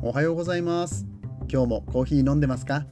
おはようございます。今日もコーヒー飲んでますか？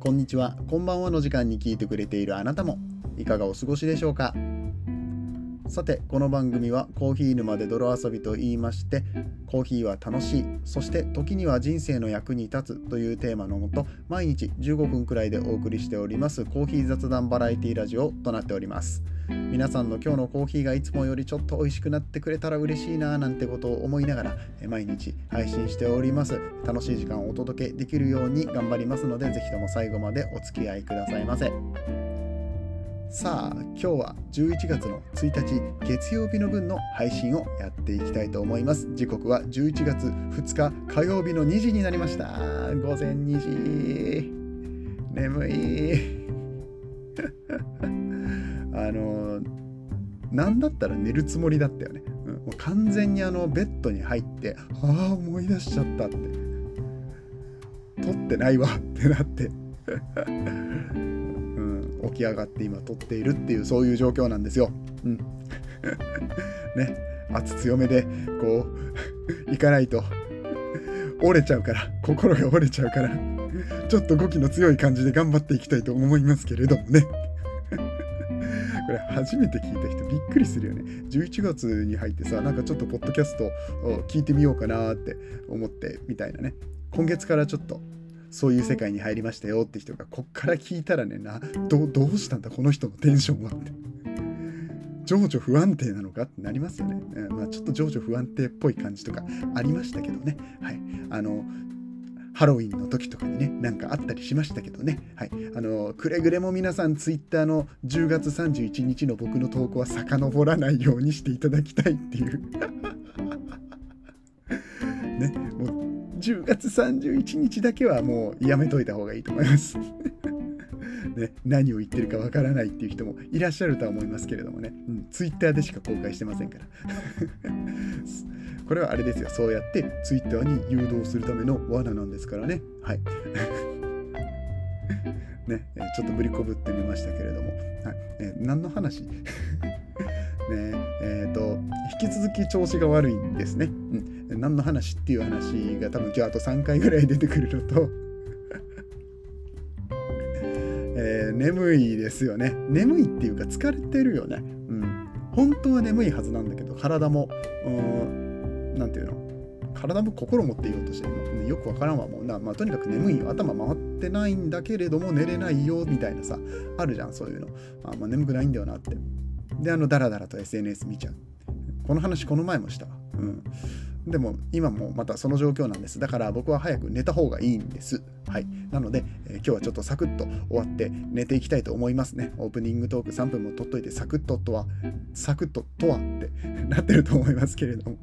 こんにちは。こんばんはの時間に聞いてくれているあなたも。いかがお過ごしでしょうか？さてこの番組はコーヒー沼で泥遊びと言いましてコーヒーは楽しいそして時には人生の役に立つというテーマのもと毎日15分くらいでお送りしておりますコーヒー雑談バラエティラジオとなっております。皆さんの今日のコーヒーがいつもよりちょっと美味しくなってくれたら嬉しいななんてことを思いながら毎日配信しております。楽しい時間をお届けできるように頑張りますのでぜひとも最後までお付き合いくださいませ。さあ今日は11月の1日月曜日の分の配信をやっていきたいと思います。時刻は11月2日火曜日の2時になりました。午前2時。眠い。あの何だったら寝るつもりだったよね、うん、もう完全にあのベッドに入ってああ思い出しちゃったって。撮ってないわってなって。うん。起き上がって今撮っているっていうそういう状況なんですよ。うん、ね。圧強めでこう 行かないと。折れちゃうから。心が折れちゃうから。ちょっと語気の強い感じで頑張っていきたいと思いますけれどもね。これ初めて聞いた人びっくりするよね。11月に入ってさ、なんかちょっとポッドキャストを聞いてみようかなって思ってみたいなね。今月からちょっとそういう世界に入りましたよって人がこっから聞いたらねなどどうしたんだこの人のテンションはって情緒不安定なのかってなりますよね、うん、まあ、ちょっと情緒不安定っぽい感じとかありましたけどねはいあのハロウィンの時とかにね、なんかあったりしましたけどね。はい。あの、くれぐれも皆さん、ツイッターの10月31日の僕の投稿は遡らないようにしていただきたいっていう ね、もう10月31日だけはもうやめといた方がいいと思います。ね、何を言ってるかわからないっていう人もいらっしゃるとは思いますけれどもね、うん、ツイッターでしか公開してませんから。これはあれですよ、そうやってツイッターに誘導するための罠なんですからね。はい。ね、ちょっとぶりこぶってみましたけれども、はい。え何の話？ね。えーと、引き続き調子が悪いんですね。うん。何の話っていう話が多分今日あと3回ぐらい出てくるのと。えー、眠いですよね。眠いっていうか疲れてるよね。うん。本当は眠いはずなんだけど体もうん何て言うの？体も心もって言おうとしてよくわからんわもうな、まあ、とにかく眠いよ頭回ってないんだけれども寝れないよみたいなさあるじゃんそういうのあ、まあ、眠くないんだよなってであのダラダラと SNS 見ちゃうこの話この前もしたわうんでも今もまたその状況なんです。だから僕は早く寝た方がいいんです。はい。なので、えー、今日はちょっとサクッと終わって寝ていきたいと思いますね。オープニングトーク3分も取っといてサクッととは、サクッととはって なってると思いますけれども。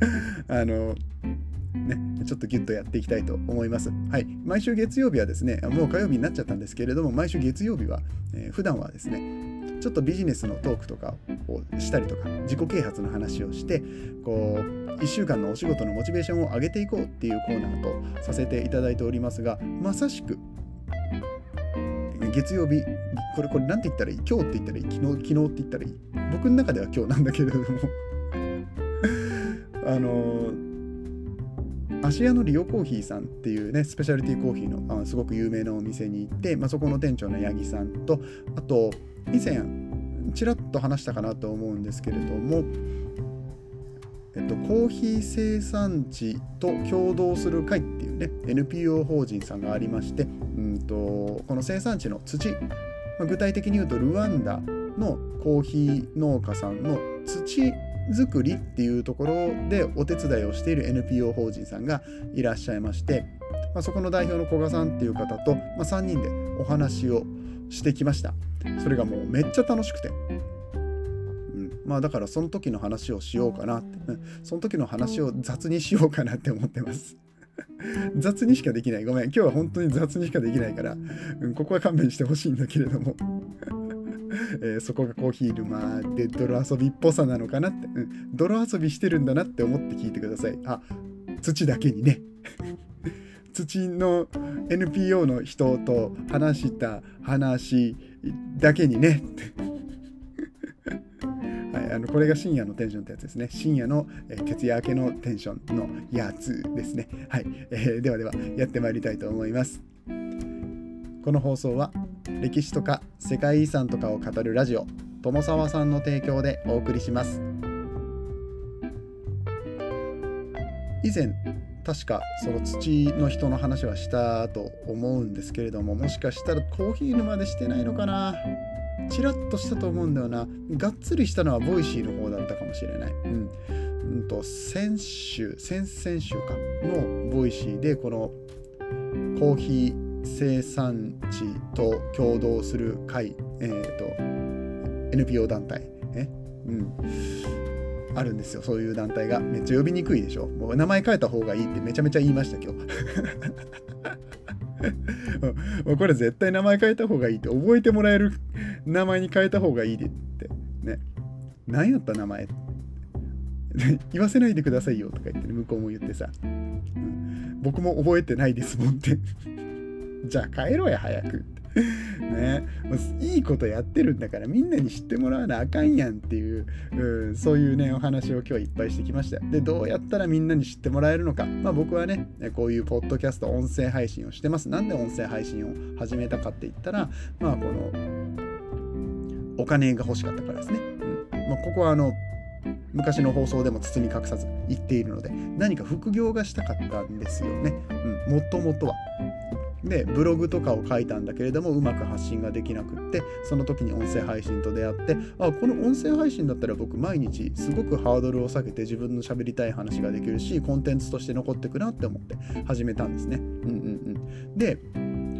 あの、ね、ちょっとギュッとやっていきたいと思います。はい。毎週月曜日はですね、もう火曜日になっちゃったんですけれども、毎週月曜日は、えー、普段はですね、ちょっとビジネスのトークとかをしたりとか自己啓発の話をしてこう1週間のお仕事のモチベーションを上げていこうっていうコーナーとさせていただいておりますがまさしく月曜日これこれ何て言ったらいい？今日って言ったらいい？昨日昨日って言ったらいい？僕の中では今日なんだけれどもあの芦屋のリオコーヒーさんっていうねスペシャリティコーヒーのあすごく有名なお店に行って、まあ、そこの店長の八木さんとあと以前ちらっと話したかなと思うんですけれども、えっと、コーヒー生産地と共同する会っていうね NPO 法人さんがありましてうんとこの生産地の土、まあ、具体的に言うとルワンダのコーヒー農家さんの土作りっていうところでお手伝いをしている NPO 法人さんがいらっしゃいまして、まあ、そこの代表の古賀さんっていう方と、まあ、3人でお話をしてきました。それがもうめっちゃ楽しくて。うん、まあだからその時の話をしようかなって、その時の話を雑にしようかなって思ってます。雑にしかできない。ごめん。今日は本当に雑にしかできないから、うん、ここは勘弁してほしいんだけれども。えー、そこがコーヒー沼で泥遊びっぽさなのかなって、うん、泥遊びしてるんだなって思って聞いてください。あ、土だけにね。土の NPO の人と話した話だけにね はい、あのこれが深夜のテンションってやつですね。深夜の、えー、徹夜明けのテンションのやつですね。はい、えー、ではではやってまいりたいと思います。この放送は歴史とか世界遺産とかを語るラジオ友沢さんの提供でお送りします。以前確かその土の人の話はしたと思うんですけれどももしかしたらコーヒー沼でしてないのかな？ちらっとしたと思うんだよな。がっつりしたのは Voicy の方だったかもしれない。うん。うんと先週先々週か。の Voicy でこのコーヒー生産地と共同する会えっ、ー、と NPO 団体ねうん。あるんですよ。そういう団体が。めっちゃ呼びにくいでしょ？もう名前変えた方がいいってめちゃめちゃ言いました今日。もうこれ絶対名前変えた方がいいって覚えてもらえる名前に変えた方がいいでってね。何やった名前？言わせないでくださいよとか言って、ね、向こうも言ってさ、うん、僕も覚えてないですもんって。じゃあ帰ろうや早く。ね、いいことやってるんだからみんなに知ってもらわなあかんやんっていう、うん、そういうねお話を今日いっぱいしてきました。でどうやったらみんなに知ってもらえるのか、まあ、僕はねこういうポッドキャスト音声配信をしてます。なんで音声配信を始めたかって言ったらまあこのお金が欲しかったからですね、うん。まあ、ここはあの昔の放送でも包み隠さず言っているので何か副業がしたかったんですよね、うん、もともとは。でブログとかを書いたんだけれどもうまく発信ができなくってその時に音声配信と出会ってあこの音声配信だったら僕毎日すごくハードルを下げて自分の喋りたい話ができるしコンテンツとして残ってくなって思って始めたんですね。うんうんうん、で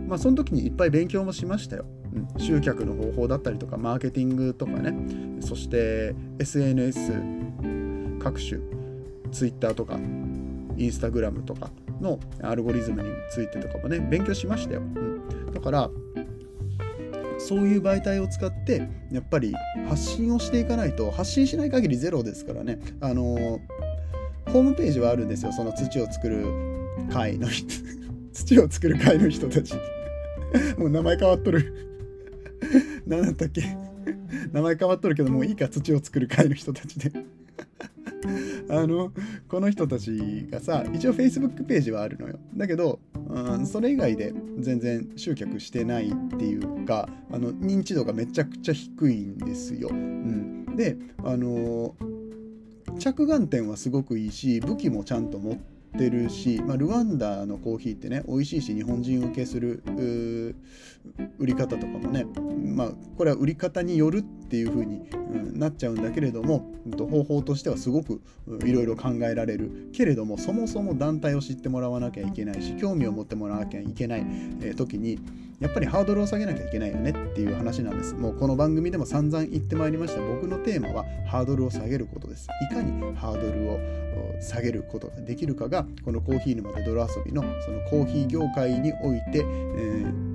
まあその時にいっぱい勉強もしましたよ。うん、集客の方法だったりとかマーケティングとかねそして SNS 各種 Twitter とかインスタグラムとかのアルゴリズムについてとかもね勉強しましたよ、うん、だからそういう媒体を使ってやっぱり発信をしていかないと発信しない限りゼロですからね。あのホームページはあるんですよ。その土を作る会の人。土を作る会の人たち もう名前変わっとる。何だったっけ。名前変わっとるけどもういいか。土を作る会の人たちで。あのこの人たちがさ一応 Facebook ページはあるのよ。だけど、うん、それ以外で全然集客してないっていうかあの認知度がめちゃくちゃ低いんですよ、うん、であの着眼点はすごくいいし武器もちゃんと持ってってるし、まあ、ルワンダのコーヒーってね美味しいし日本人受けする売り方とかもねまあこれは売り方によるっていう風に、うん、なっちゃうんだけれども方法としてはすごくいろいろ考えられる。けれどもそもそも団体を知ってもらわなきゃいけないし興味を持ってもらわなきゃいけない、えー、時にやっぱりハードルを下げなきゃいけないよねっていう話なんです。もうこの番組でも散々言ってまいりました。僕のテーマはハードルを下げることです。いかにハードルを下げることができるかが、このコーヒー沼で泥遊びのそのコーヒー業界において、えー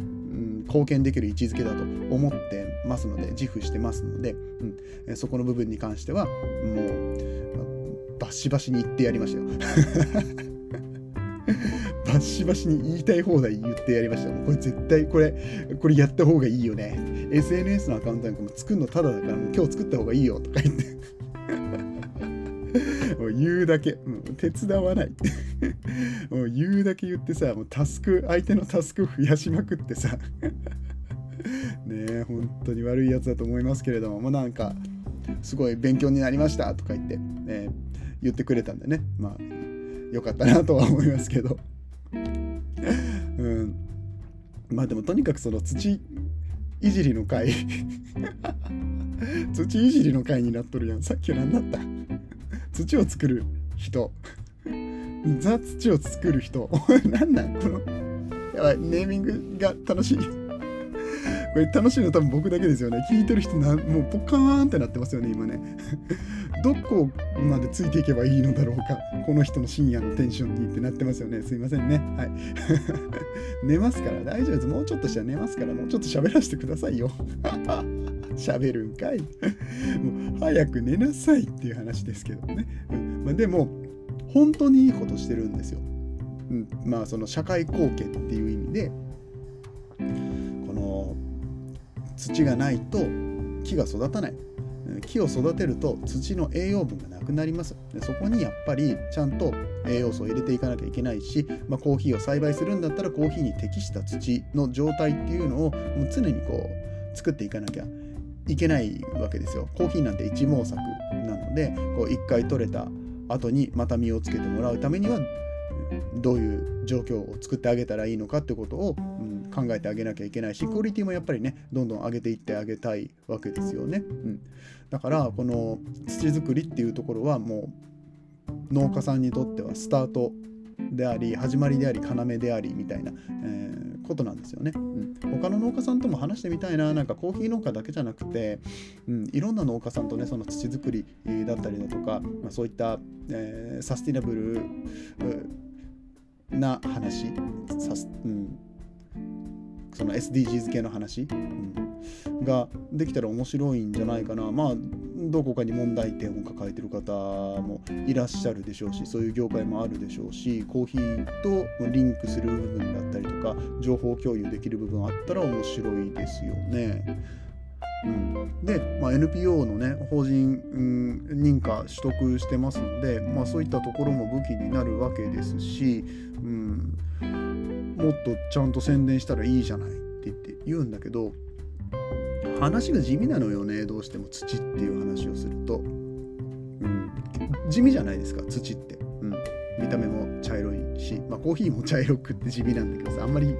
貢献できる位置づけだと思ってますので自負してますので、うん、そこの部分に関してはもうバシバシに言ってやりましたよバシバシに言いたい放題言ってやりました。もうこれ絶対これ、これやった方がいいよね。SNS のアカウントなんかも作るのただだからもう今日作った方がいいよとか言って。もう言うだけ、もう手伝わない。もう言うだけ言ってさ、もうタスク、相手のタスク増やしまくってさ。ねえ、本当に悪いやつだと思いますけれども、もうなんか、すごい勉強になりましたとか言って、ね、言ってくれたんでね、まあ、よかったなとは思いますけど。うん、まあでもとにかくその土いじりの回 土いじりの回になっとるやん。さっきは何だった？土を作る人。ザ土を作る人。何なんこの？やばい。ネーミングが楽しい。これ楽しいの多分僕だけですよね。聞いてる人な、もうポカーンってなってますよね、今ね。どこまでついていけばいいのだろうか。この人の深夜のテンションにってなってますよね。すいませんね。はい。寝ますから大丈夫です。もうちょっとしたら寝ますから、もうちょっと喋らせてくださいよ。喋るんかい。もう早く寝なさいっていう話ですけどね。うんまあ、でも、本当にいいことしてるんですよ。うん、まあその社会貢献っていう意味で土がないと木が育たない。木を育てると土の栄養分がなくなります。でそこにやっぱりちゃんと栄養素を入れていかなきゃいけないし、まあ、コーヒーを栽培するんだったらコーヒーに適した土の状態っていうのをもう常にこう作っていかなきゃいけないわけですよ。コーヒーなんて一毛作なのでこう一回取れた後にまた実をつけてもらうためにはどういう状況を作ってあげたらいいのかってことを、考えてあげなきゃいけないしクオリティもやっぱりねどんどん上げていってあげたいわけですよね。うん、だからこの土作りっていうところはもう農家さんにとってはスタートであり始まりであり要でありみたいな、えー、ことなんですよね、うん。他の農家さんとも話してみたいななんかコーヒー農家だけじゃなくて、うん、いろんな農家さんとねその土作りだったりだとか、まあ、そういった、えー、サスティナブルな話さす、うん、その SDGs 系の話、うん、ができたら面白いんじゃないかな。まあどこかに問題点を抱えてる方もいらっしゃるでしょうしそういう業界もあるでしょうしコーヒーとリンクする部分だったりとか情報共有できる部分あったら面白いですよね。うん、で、まあ、NPO のね法人、うん、認可取得してますので、まあ、そういったところも武器になるわけですし、うん、もっとちゃんと宣伝したらいいじゃないって言って言うんだけど話が地味なのよねどうしても土っていう話をすると、うん、地味じゃないですか土って、うん、見た目も茶色いし、まあ、コーヒーも茶色くって地味なんだけどさあんまり映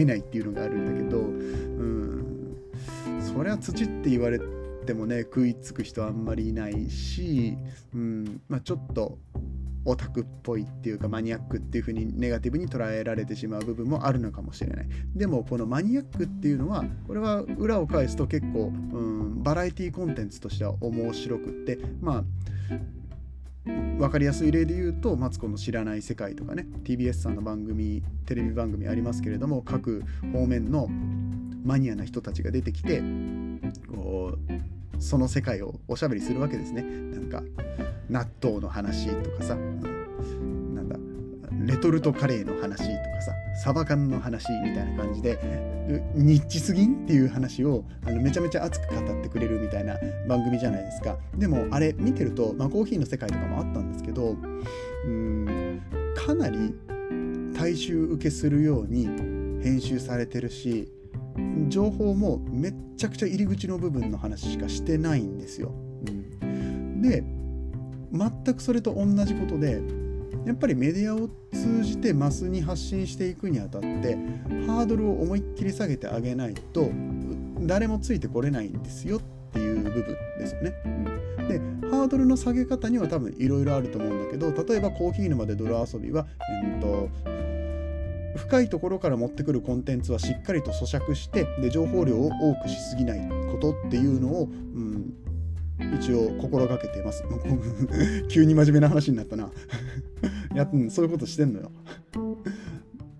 えないっていうのがあるんだけど、うん、そりゃ土って言われてもね食いつく人あんまりいないし、うん。まあ、ちょっとオタクっぽいっていうかマニアックっていう風にネガティブに捉えられてしまう部分もあるのかもしれない。でもこのマニアックっていうのはこれは裏を返すと結構、うん、バラエティコンテンツとしては面白くってまあ分かりやすい例で言うと「マツコの知らない世界」とかね TBS さんの番組テレビ番組ありますけれども各方面のマニアな人たちが出てきてこうその世界をおしゃべりするわけですね。なんか納豆の話とかさ。なんだレトルトカレーの話とかさ。サバ缶の話みたいな感じでニッチすぎんっていう話をあのめちゃめちゃ熱く語ってくれるみたいな番組じゃないですか。でもあれ見てると、まあ、コーヒーの世界とかもあったんですけどうんかなり大衆受けするように編集されてるし情報もめっちゃくちゃ入り口の部分の話しかしてないんですよ。うん、で全くそれと同じことでやっぱりメディアを通じてマスに発信していくにあたってハードルを思いっきり下げてあげないと誰もついてこれないんですよっていう部分ですよね。うん、でハードルの下げ方には多分いろいろあると思うんだけど例えばコーヒー沼で泥遊びは、えーと深いところから持ってくるコンテンツはしっかりと咀嚼してで情報量を多くしすぎないことっていうのを、うん、一応心がけてます。急に真面目な話になったな や、そういうことしてんのよ。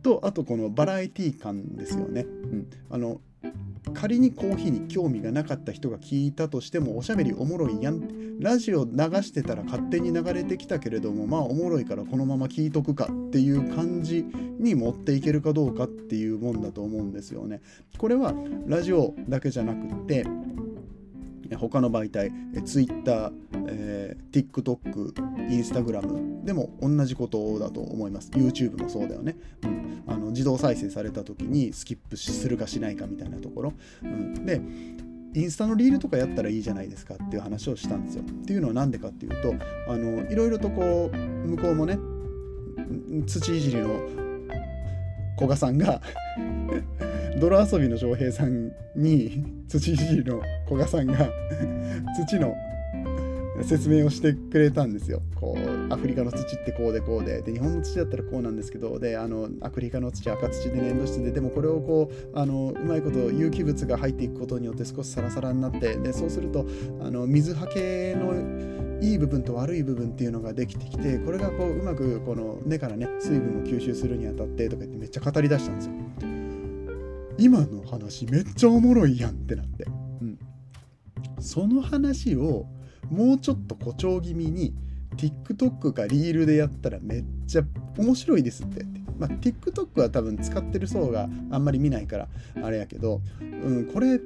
とあとこのバラエティ感ですよね。うん、あの仮にコーヒーに興味がなかった人が聞いたとしてもおしゃべりおもろいやんラジオ流してたら勝手に流れてきたけれどもまあおもろいからこのまま聞いとくかっていう感じに持っていけるかどうかっていうもんだと思うんですよね。これはラジオだけじゃなくて他の媒体 Twitter、えー、TikTok、Instagram でも同じことだと思います。YouTube もそうだよね、うん、あの自動再生された時にスキップするかしないかみたいなところ、うん、でインスタのリールとかやったらいいじゃないですかっていう話をしたんですよ。っていうのは何でかっていうとあのいろいろとこう向こうもね土いじりの古賀さんが泥遊びの翔平さんに 土いじりの古賀さんが土の説明をしてくれたんですよ。こうアフリカの土ってこうでこうで。で日本の土だったらこうなんですけど。であのアフリカの土赤土で粘土質で。でもこれをこうあのうまいこと有機物が入っていくことによって少しサラサラになって。でそうするとあの水はけのいい部分と悪い部分っていうのができてきてこれがこううまくこの根からね水分を吸収するにあたってとか言ってめっちゃ語り出したんですよ。今の話めっちゃおもろいやんってなって、うん、その話をもうちょっと誇張気味に TikTok かリールでやったらめっちゃ面白いですって。まあ、TikTok は多分使ってる層があんまり見ないからあれやけど、うん、これ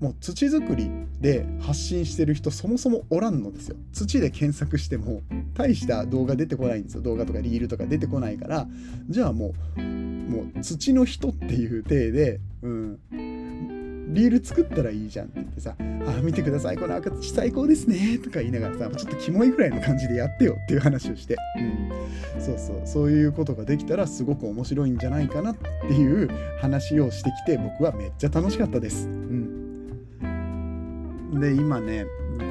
もう土作りで発信してる人そもそもおらんのですよ。土で検索しても大した動画出てこないんですよ。動画とかリールとか出てこないからじゃあもうもう土の人っていう体で、うん、リール作ったらいいじゃんって言ってさ、あ、見てください、この赤土最高ですねとか言いながらさ、ちょっとキモいぐらいの感じでやってよっていう話をして、うん、そうそう、そういうことができたらすごく面白いんじゃないかなっていう話をしてきて、僕はめっちゃ楽しかったです。で、今ね、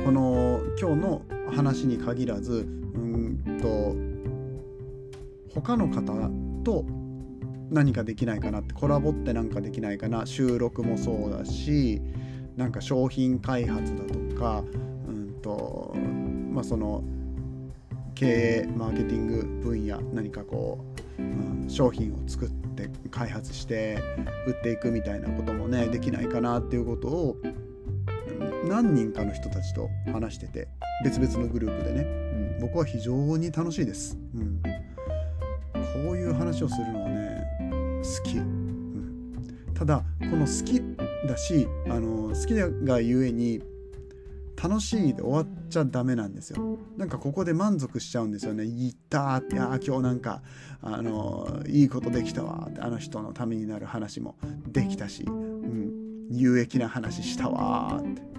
この今日の話に限らず、うんと、他の方と何かできないかなってコラボって何かできないかな収録もそうだしなんか商品開発だとかうんとまあその経営マーケティング分野何かこう、うん、商品を作って開発して売っていくみたいなこともねできないかなっていうことを何人かの人たちと話してて別々のグループでね、うん、僕は非常に楽しいです、うん、こういう話をするのはね好き、うん、ただこの好きだしあの好きがゆえに楽しいで終わっちゃダメなんですよ。なんかここで満足しちゃうんですよね。言ったってあ今日なんかあのいいことできたわってあの人のためになる話もできたし、うん、有益な話したわって。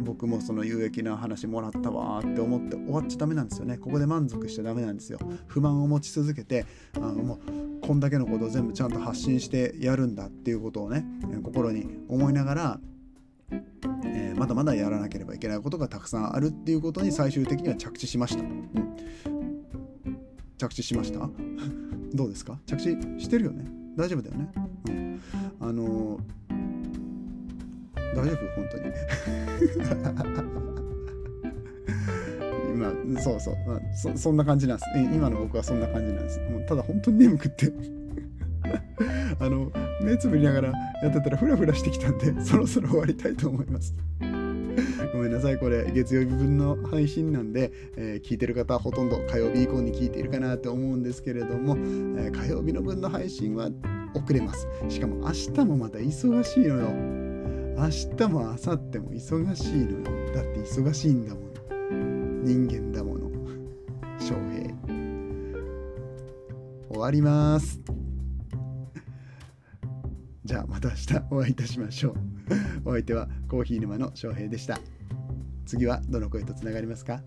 僕もその有益な話もらったわって思って終わっちゃダメなんですよね。ここで満足しちゃダメなんですよ。不満を持ち続けてあのもうこんだけのことを全部ちゃんと発信してやるんだっていうことをね心に思いながらえー、まだまだやらなければいけないことがたくさんあるっていうことに最終的には着地しました。うん、着地しました？どうですか？着地してるよね？大丈夫だよね、うん、あの大丈夫？本当に。今そうそう、そそんな感じなんです。今の僕はそんな感じなんです。もうただ本当に眠くって。あの目つぶりながらやってたらフラフラしてきたんでそろそろ終わりたいと思います。ごめんなさい。これ月曜日分の配信なんで、えー、聞いてる方はほとんど火曜日以降に聞いているかなと思うんですけれども、えー、火曜日の分の配信は遅れます。しかも明日もまた忙しいのよ。明日も明後日も忙しいのよ。だって忙しいんだもの。人間だもの。翔平。終わります。じゃあまた明日お会いいたしましょう。お相手はコーヒー沼の翔平でした。次はどの声とつながりますか？